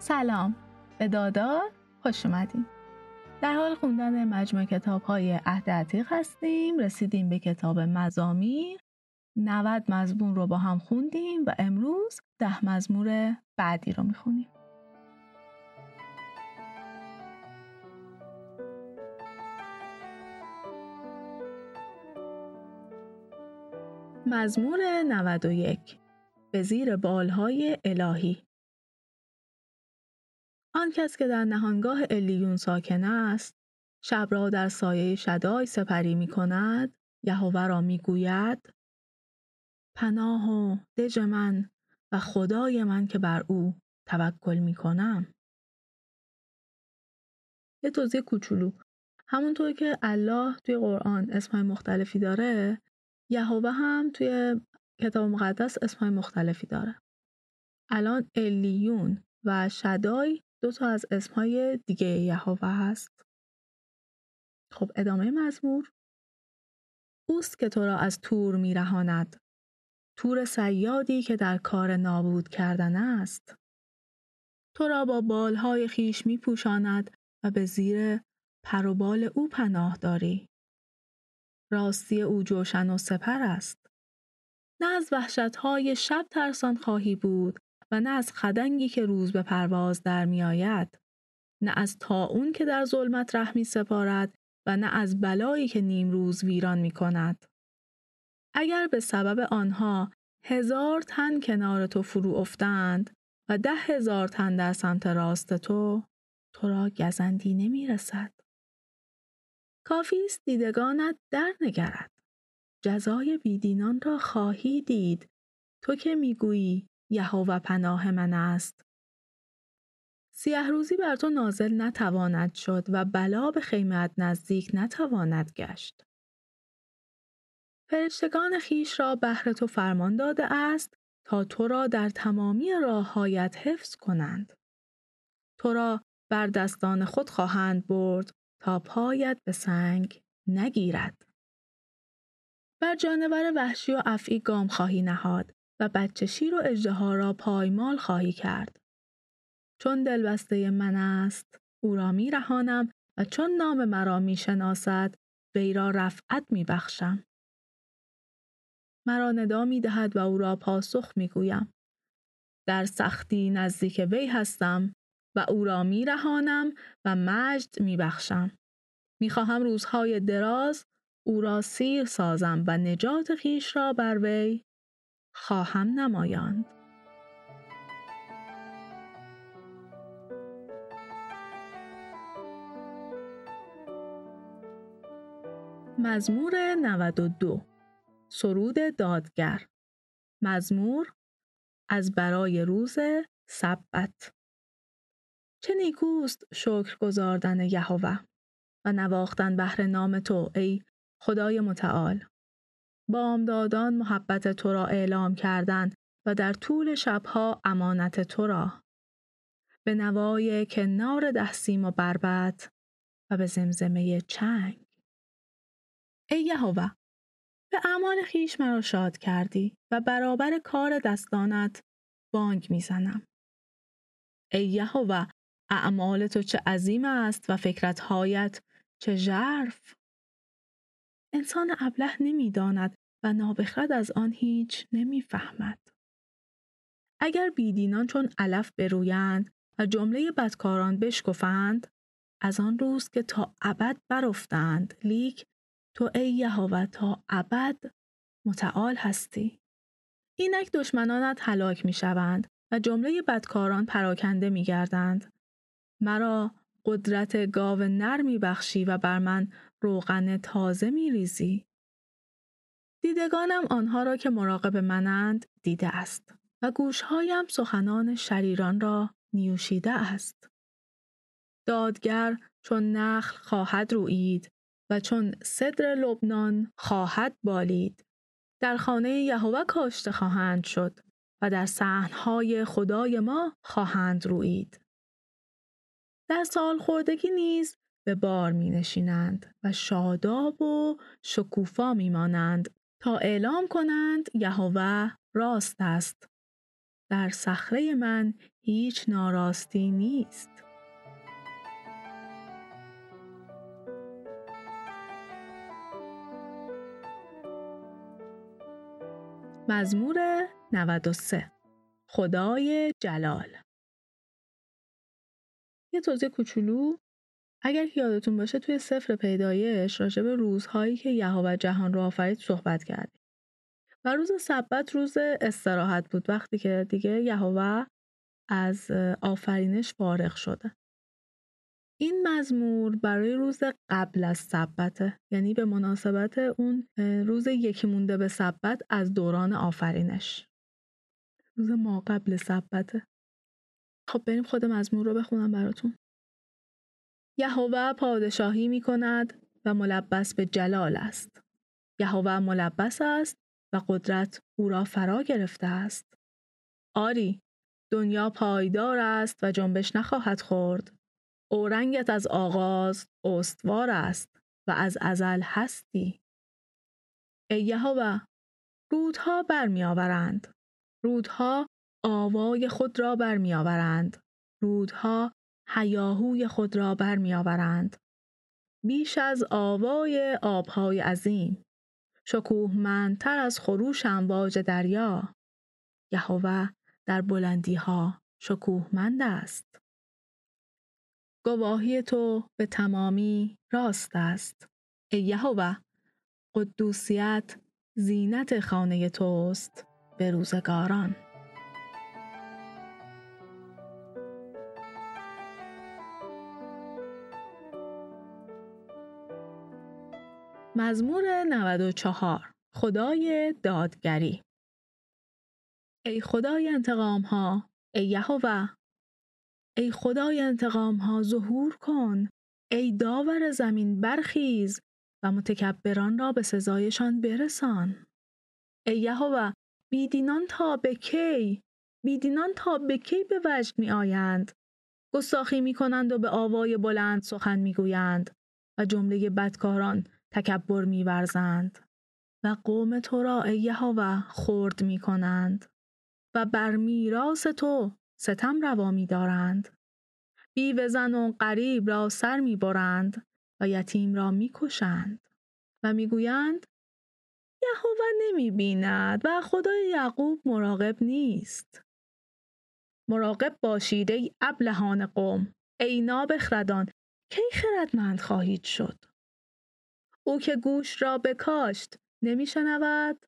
سلام. به دادا خوش اومدیم در حال خوندن مجموع کتاب های عهد عتیق هستیم. رسیدیم به کتاب مزامیر. 90 مزمور رو با هم خوندیم و امروز ده مزمور بعدی رو می‌خونیم. مزمور 91 به زیر بالهای الهی. آن کس که در نهانگاه الیون ساکن است شب را در سایه شدای سپری می کند یهوه را می گوید پناه و دژ من و خدای من که بر او توکل می کنم. یه توضیح کوچولو. همونطور که الله توی قرآن اسمهای مختلفی داره یهوه هم توی کتاب مقدس اسمهای مختلفی داره. الان الیون و شدای دو تا از اسمهای دیگه یهوه هست. خب ادامه مزمور. اوست که تو را از تور میرهاند. تور سیادی که در کار نابود کردن است. تو را با بالهای خیش می پوشاند و به زیر پر و بال او پناه داری. راستی او جوشن و سپر است. نه از وحشتهای شب ترسان خواهی بود و نه از خدنگی که روز به پرواز در می آید. نه از تاون که در ظلمت ره می سپارد و نه از بلایی که نیم روز ویران می کند. اگر به سبب آنها هزار تن کنار تو فرو افتند و ده هزار تن در سمت راست تو تو را گزندی نمی رسد. کافی است دیدگانت در نگرد. جزای بیدینان را خواهی دید تو که می‌گویی یهوه پناه من است. سیه روزی بر تو نازل نتواند شد و بلا به خیمت نزدیک نتواند گشت. فرشتگان خیش را بهر تو فرمان داده است تا تو را در تمامی راههایت حفظ کنند. تو را بر دستان خود خواهند برد تا پایت به سنگ نگیرد. بر جانور وحشی و افعی گام خواهی نهاد و بچه شیر و اجده را پایمال خواهی کرد. چون دلبسته من است، او را می رهانم و چون نام مرا می شناسد، وی را رفعت می بخشم. مرا ندا می دهد و او را پاسخ می گویم. در سختی نزدیک وی هستم و او را می رهانم و مجد می بخشم. می خواهم روزهای دراز او را سیر سازم و نجات خیش را بر وی خواهم نمایاند. مزمور 92 سرود دادگر. مزمور از برای روز سبت. چه نیکوست شکر گذاردن یهوه و نواختن بهر نام تو ای خدای متعال. بامدادان محبت تو را اعلام کردن و در طول شبها امانت تو را. به نوای کنار دهسیم و بربت و به زمزمه چنگ. ای یهوه به اعمال خیش مرا شاد کردی و برابر کار دستانت بانگ می‌زنم. ای یهوه اعمال تو چه عظیم است و فکرتهایت چه ژرف. انسان ابله نمی‌داند و نابخرد از آن هیچ نمی‌فهمد. اگر بیدینان چون علف برویند و جمله بدکاران بشکفند از آن روز که تا ابد برافتند لیک تو ای یهوه تا ابد متعال هستی. اینک دشمنانت هلاک می‌شوند و جمله بدکاران پراکنده میگردند. مرا قدرت گاو نر میبخشی و بر من روغن تازه میریزی. دیدگانم آنها را که مراقب منند دیده است و گوشهایم سخنان شریران را نیوشیده است. دادگر چون نخل خواهد روید و چون صدر لبنان خواهد بالید. در خانه یهوه کاشته خواهند شد و در صحنهای خدای ما خواهند روید. در سال خوردگی نیز به بار می نشینند و شاداب و شکوفا می مانند تا اعلام کنند یهوه راست است. در صخره من هیچ ناراستی نیست. مزمور 93 خدای جلال. یه توضیح کوچولو اگر یادتون باشه توی سفر پیدایش راجع به روزهایی که یهوه جهان رو آفرید صحبت کردیم. و روز سبت روز استراحت بود وقتی که دیگه یهوه از آفرینش فارغ شده. این مزمور برای روز قبل از سبته یعنی به مناسبت اون روز یکی مونده به سبت از دوران آفرینش. روز ما قبل سبته. خب بریم خود مزمور رو بخونم براتون. یهوه پادشاهی می کند و ملبس به جلال است. یهوه ملبس است و قدرت او را فرا گرفته است. آری دنیا پایدار است و جنبش نخواهد خورد. اورنگت از آغاز استوار است و از ازل هستی. ای یهوه رودها برمیآورند. رودها آوای خود را برمیآورند. رودها هیاهوی خود را برمیآورند. بیش از آوای آبهای عظیم. شکوهمندتر از خروش امواج دریا. یهوه در بلندی ها شکوهمند است. گواهی تو به تمامی راست است. ای یهوه قدوسیت زینت خانه توست به روزگاران. مزمور 94 خدای دادگری. ای خدای انتقام ها ای یهوه. ای خدای انتقام ها ظهور کن. ای داور زمین برخیز و متکبران را به سزایشان برسان. ای یهوه بیدینان تا به کی؟ بیدینان تا به کی به وجد می آیند گستاخی می کنند و به آوای بلند سخن می گویند و جمله بدکاران تکبر می ورزند و قوم تو را یهوه خرد می کنند و بر میراث تو ستم روا می دارند. بیوه زن و غریب را سر می برند و یتیم را می کشند و می گویند یهوه نمی بیند و خدای یعقوب مراقب نیست. مراقب باشید ای ابلهان قوم ای نابخردان کی خردمند خواهید شد او که گوش را بکاشت نمی شنود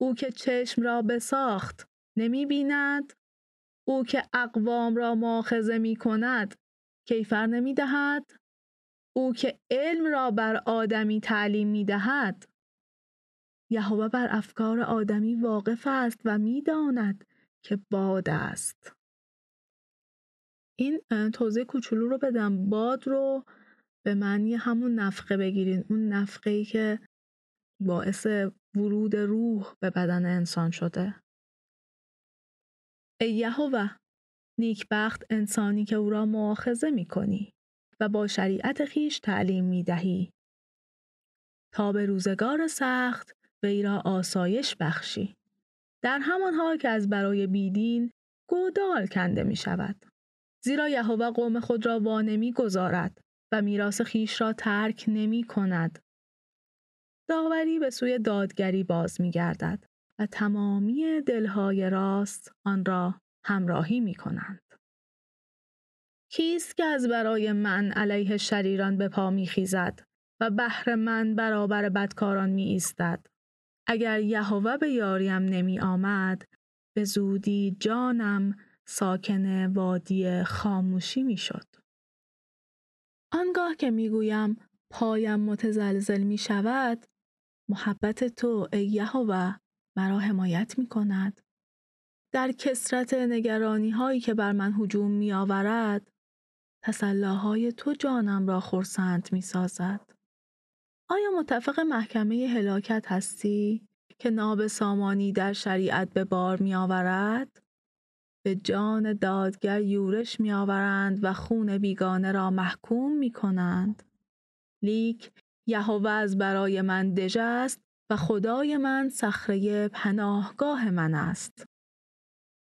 او که چشم را بساخت نمی بیند او که اقوام را ماخذه می کند کیفر نمی دهد او که علم را بر آدمی تعلیم می دهد یهوه بر افکار آدمی واقف است و می‌داند که باد است. این توضیح کوچولو رو بدم. باد رو به معنی همون نفقه بگیرین اون نفقه ای که باعث ورود روح به بدن انسان شده. ای یهوه نیکبخت انسانی که او را مؤاخذه می کنی و با شریعت خیش تعلیم می دهی تا به روزگار سخت وی را آسایش بخشی. در همان حال که از برای بیدین گودال کنده می شود زیرا یهوه قوم خود را وانمی گذارد. و میراث خیش را ترک نمی کند داوری به سوی دادگری باز می گردد و تمامی دلهای راست آن را همراهی می کنند. کیست که از برای من علیه شریران به پا می خیزد و بهر من برابر بدکاران می ایستد؟ اگر یهوه به یاریم نمی آمد به زودی جانم ساکن وادی خاموشی می شد. آنگاه که می گویم پایم متزلزل می شود محبت تو ای یهوه مرا حمایت می کند. در کسرت نگرانی هایی که بر من هجوم می آورد تسلاهای تو جانم را خورسند می سازد. آیا متفق محکمه هلاکت هستی که ناب سامانی در شریعت به بار می آورد؟ به جان دادگر یورش می آورند و خون بیگانه را محکوم می کنند. لیک یهوه از برای من دژ است و خدای من صخره پناهگاه من است.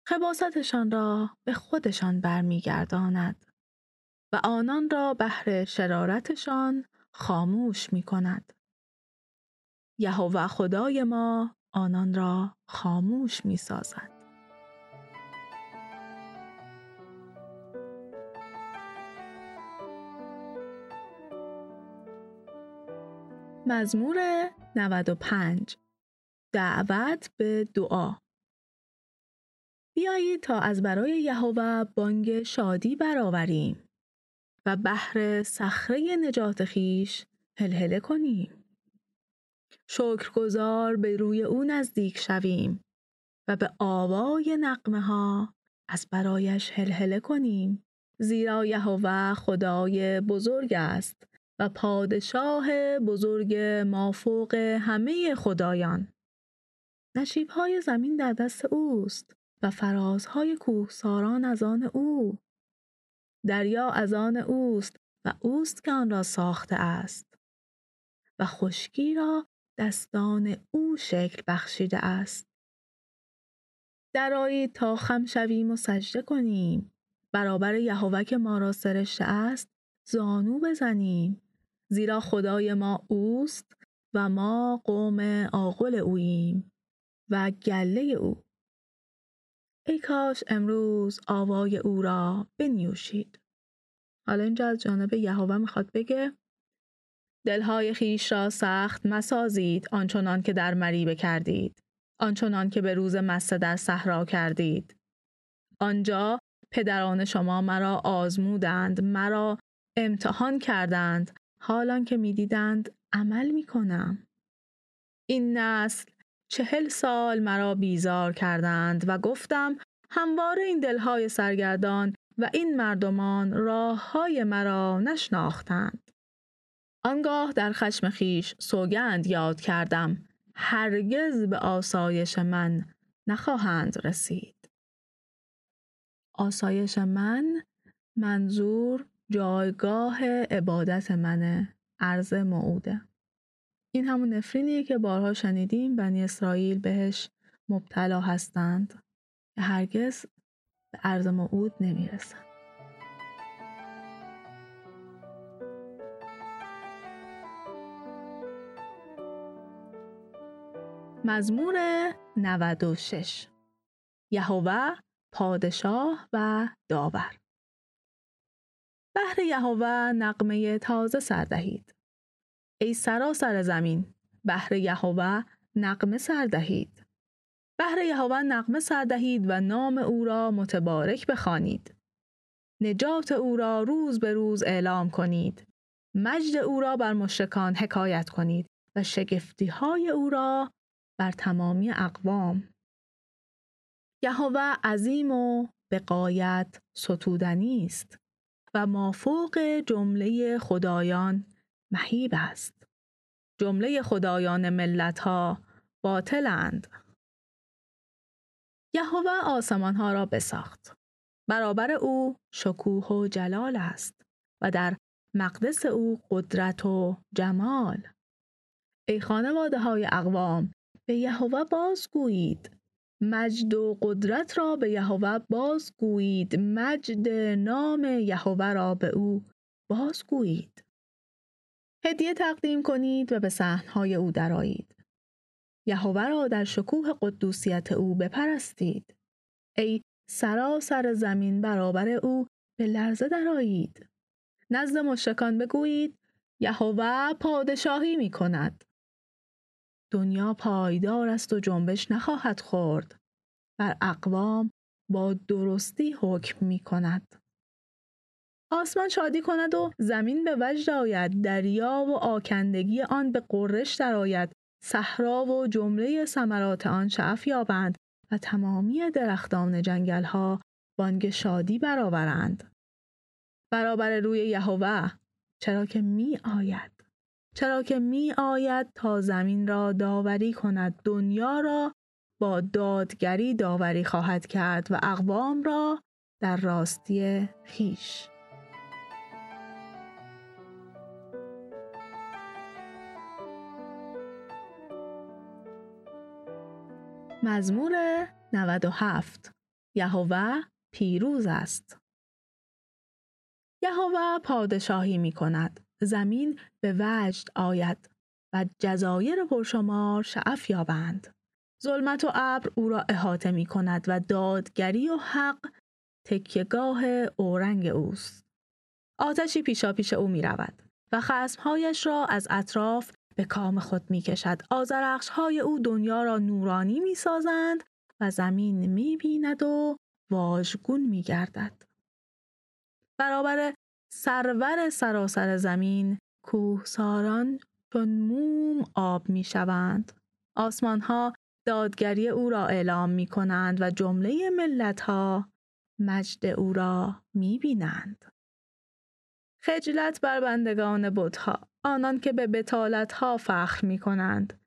خباستشان را به خودشان برمیگرداند و آنان را بهر شرارتشان خاموش می کند. یهوه خدای ما آنان را خاموش می سازد. مزمور 95 دعوت به دعا بیایید تا از برای یهوه بانگ شادی برآوریم و بهر صخره نجات خیش هلهله کنیم. شکرگزار به روی او نزدیک شویم و به آوای نقمه ها از برایش هلهله کنیم. زیرا یهوه خدای بزرگ است پادشاه بزرگ مافوق همه خدایان. نشیبهای زمین در دست اوست و فرازهای کوهساران از آن او. دریا از آن اوست و اوست که آن را ساخته است و خشکی را دستان او شکل بخشیده است. درایید تا خم شویم و سجده کنیم. برابر یهوه که ما را سرشته است زانو بزنیم. زیرا خدای ما اوست و ما قوم عاقل اوییم و گله او. ای کاش امروز آوای او را بنیوشید. حالا اینجا از جانب یهوه می‌خواد بگه دلهای خیش را سخت مسازید آنچنان که در مریبه کردید آنچنان که به روز مسته در صحرا کردید آنجا پدران شما مرا آزمودند مرا امتحان کردند حالان که می‌دیدند عمل می‌کنم این نسل چهل سال مرا بیزار کردند و گفتم همواره این دلهای سرگردان و این مردمان راه های مرا نشناختند. آنگاه در خشم خیش سوگند یاد کردم هرگز به آسایش من نخواهند رسید. آسایش من منظور جایگاه عبادت منه عرض معوده. این همون نفرینیه که بارها شنیدیم بنی اسرائیل بهش مبتلا هستند. که هرگز به عرض موعود نمی‌رسن مزمور 96 یهوه پادشاه و داور. بهر یهوه نقمه تازه سردهید ای سراسر زمین بهر یهوه نقمه سردهید بهر یهوه نقمه سردهید و نام او را متبارک بخوانید. نجات او را روز به روز اعلام کنید. مجد او را بر مشرکان حکایت کنید و شگفتی های او را بر تمامی اقوام. یهوه عظیم و به قایت ستودنی است. و مافوق جمله خدایان مهیب است جمله خدایان ملت ها باطلند یهوه آسمان ها را بساخت. برابر او شکوه و جلال است و در مقدس او قدرت و جمال. ای خانواده های اقوام به یهوه بازگویید. مجد و قدرت را به یهوه بازگویید. مجد نام یهوه را به او بازگویید. هدیه تقدیم کنید و به صحنهای او درایید. یهوه را در شکوه قدوسیت او بپرستید ای سراسر زمین برابر او به لرزه درآیید نزد مشرکان بگویید یهوه پادشاهی می کند دنیا پایدار است و جنبش نخواهد خورد. بر اقوام با درستی حکم می کند. آسمان شادی کند و زمین به وجد آید. دریا و آکندگی آن به قرش درآید. صحرا و جمله ثمرات آن شعف یابند و تمامی درختان جنگل ها بانگ شادی برآورند. برابر روی یهوه چرا که می آید. چرا که می آید تا زمین را داوری کند دنیا را با دادگری داوری خواهد کرد و اقوام را در راستی خیش. مزمور 97 یهوه پیروز است. یهوه پادشاهی می کند زمین به وجد آید و جزایر پرشمار شعف یابند ظلمت و ابر او را احاطه می کند و دادگری و حق تکیگاه اورنگ اوست آتشی پیشا پیش او می رود و خسمهایش را از اطراف به کام خود می کشد. آزرخش های او دنیا را نورانی می سازند و زمین می بیند و واژگون می گردد. برابر سرور سراسر زمین کوهساران چون موم آب می شوند. آسمان ها دادگری او را اعلام می کنند و جمله ملت ها مجد او را می بینند. خجلت بر بندگان بتها آنان که به بتالت ها فخر می کنند.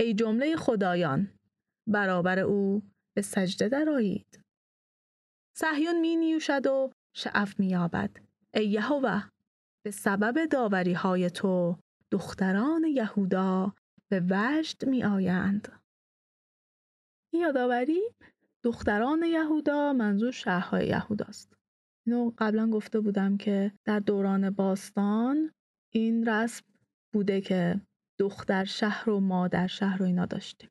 ای جمله خدایان برابر او به سجده درآیید. صهیون می نیوشد و شعف می یابد. ای یهوه به سبب داوری های تو دختران یهودا به وجد می آیند. یادآوری دختران یهودا منظور شهرهای یهوداست. اینو قبلا گفته بودم که در دوران باستان این رسم بوده که دختر شهر و مادر شهر رو اینا داشتیم.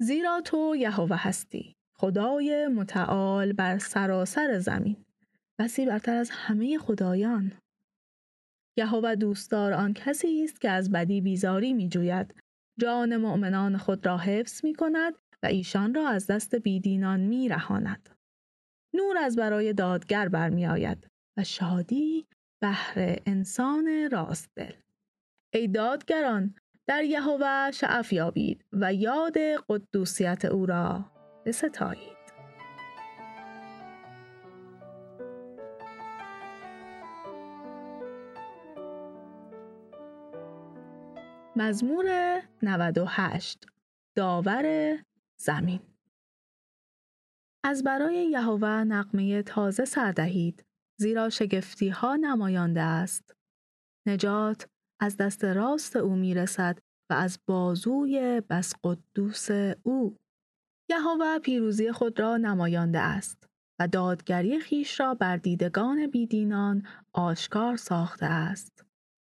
زیرا تو یهوه هستی خدای متعال بر سراسر زمین بسی برتر از همه خدایان یهوه دوستدار آن کسی است که از بدی بیزاری می جوید جان مؤمنان خود را حفظ می کند و ایشان را از دست بیدینان می رهاند. نور از برای دادگر برمی آید و شادی بهر انسان راست دل. ای دادگران در یهوه شعف یابید و یاد قدوسیت او را بستایید. مزمور 98 داور زمین. از برای یهوه نقمه تازه سردهید زیرا شگفتی ها نمایانده است. نجات از دست راست او می‌رسد و از بازوی بس قدوس او. یهوه پیروزی خود را نمایانده است و دادگری خیش را بر دیدگان بیدینان آشکار ساخته است.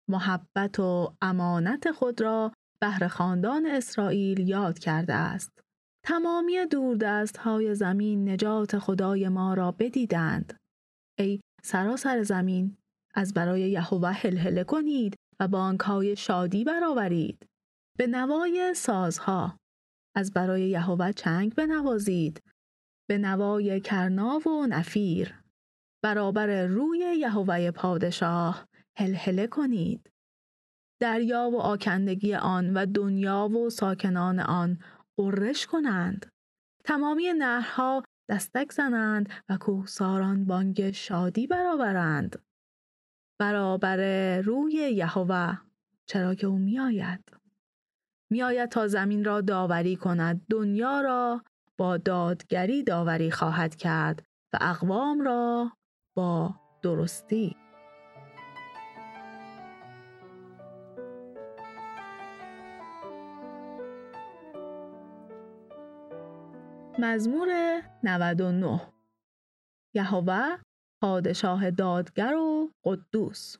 محبت و امانت خود را بهر خاندان اسرائیل یاد کرده است. تمامی دوردست های زمین نجات خدای ما را بدیدند. ای سراسر زمین از برای یهوه هلهله کنید و بانکهای شادی برآورید. به نوای سازها از برای یهوه چنگ بنوازید. به نوای کرنا و نفیر برابر روی یهوه پادشاه هلهله کنید. دریا و آکندگی آن و دنیا و ساکنان آن قرش کنند. تمامی نهرها دستک زنند و کوهساران بانگ شادی برآورند. برابر روی یهوه چرا که او میآید میآید تا زمین را داوری کند دنیا را با دادگری داوری خواهد کرد و اقوام را با درستی مزمور 99 یهوه پادشاه دادگر و قدوس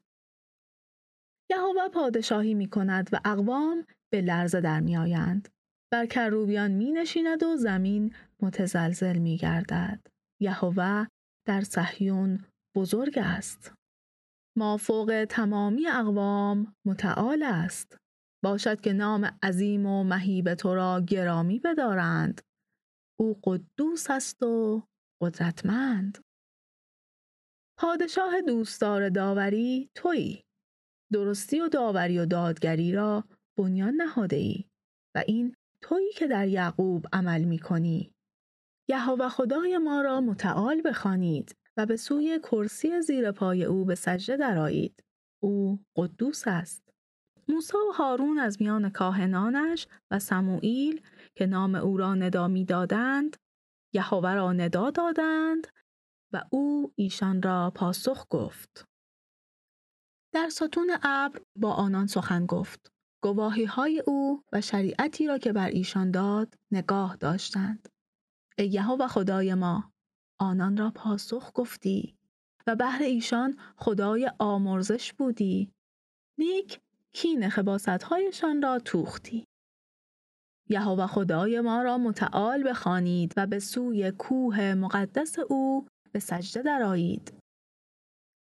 یهوه پادشاهی می کند و اقوام به لرزه در می آیند. بر کروبیان می نشیند و زمین متزلزل می گردد. یهوه در صهیون بزرگ است. ما فوق تمامی اقوام متعال است. باشد که نام عظیم و مهیب تو را گرامی بدارند. او قدوس است و قدرتمند. پادشاه دوستدار داوری تویی. درستی و داوری و دادگری را بنیان نهاده ای و این تویی که در یعقوب عمل می کنی. یهوه خدای ما را متعال بخوانید و به سوی کرسی زیر پای او به سجده درآیید. او قدوس است. موسی و هارون از میان کاهنانش و سموئیل که نام او را ندا می دادند یهوه را ندا دادند و او ایشان را پاسخ گفت. در ستون ابر با آنان سخن گفت. گواهی های او و شریعتی را که بر ایشان داد نگاه داشتند. ای و خدای ما آنان را پاسخ گفتی و بهر ایشان خدای آمرزش بودی. نیک کین خباستهایشان را توختی. یهوه خدای ما را متعال بخوانید و به سوی کوه مقدس او به سجده درآیید.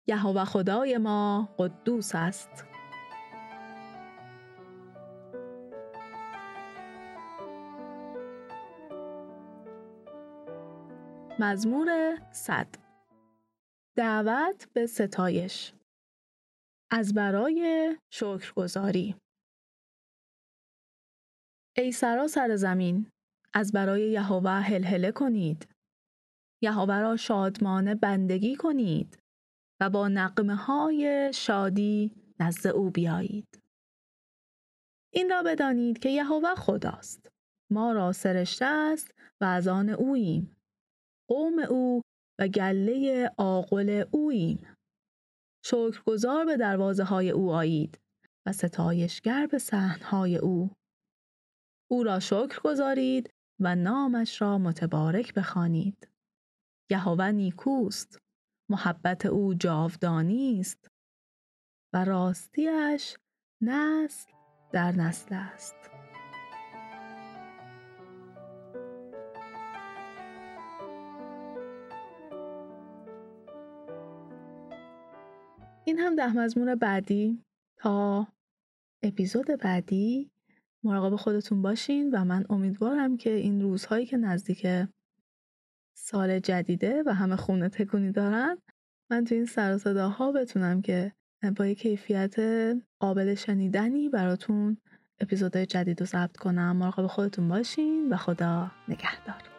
یهوه خدای ما قدوس است. مزمور صد. دعوت به ستایش. از برای شکرگزاری. ای سراسر زمین از برای یهوه هلهله کنید. یهوه را شادمانه بندگی کنید و با نقمه های شادی نزد او بیایید. این را بدانید که یهوه خداست. ما را سرشته است و از آن اوییم. قوم او و گله آقل اوییم. شکرگزار به دروازه های او آیید و ستایشگر به های او. او را شکر گذارید و نامش را متبارک بخوانید. یهوه نیکوست، محبت او جاودانی است و راستیش نسل در نسل است. این هم ده مزمون بعدی تا اپیزود بعدی مراقب خودتون باشین و من امیدوارم که این روزهایی که نزدیک سال جدیده و همه خونه تکونی دارن من تو این سر صداها بتونم که با کیفیت قابل شنیدنی براتون اپیزودهای جدید رو ضبط کنم. مراقب خودتون باشین و خدا نگهدار.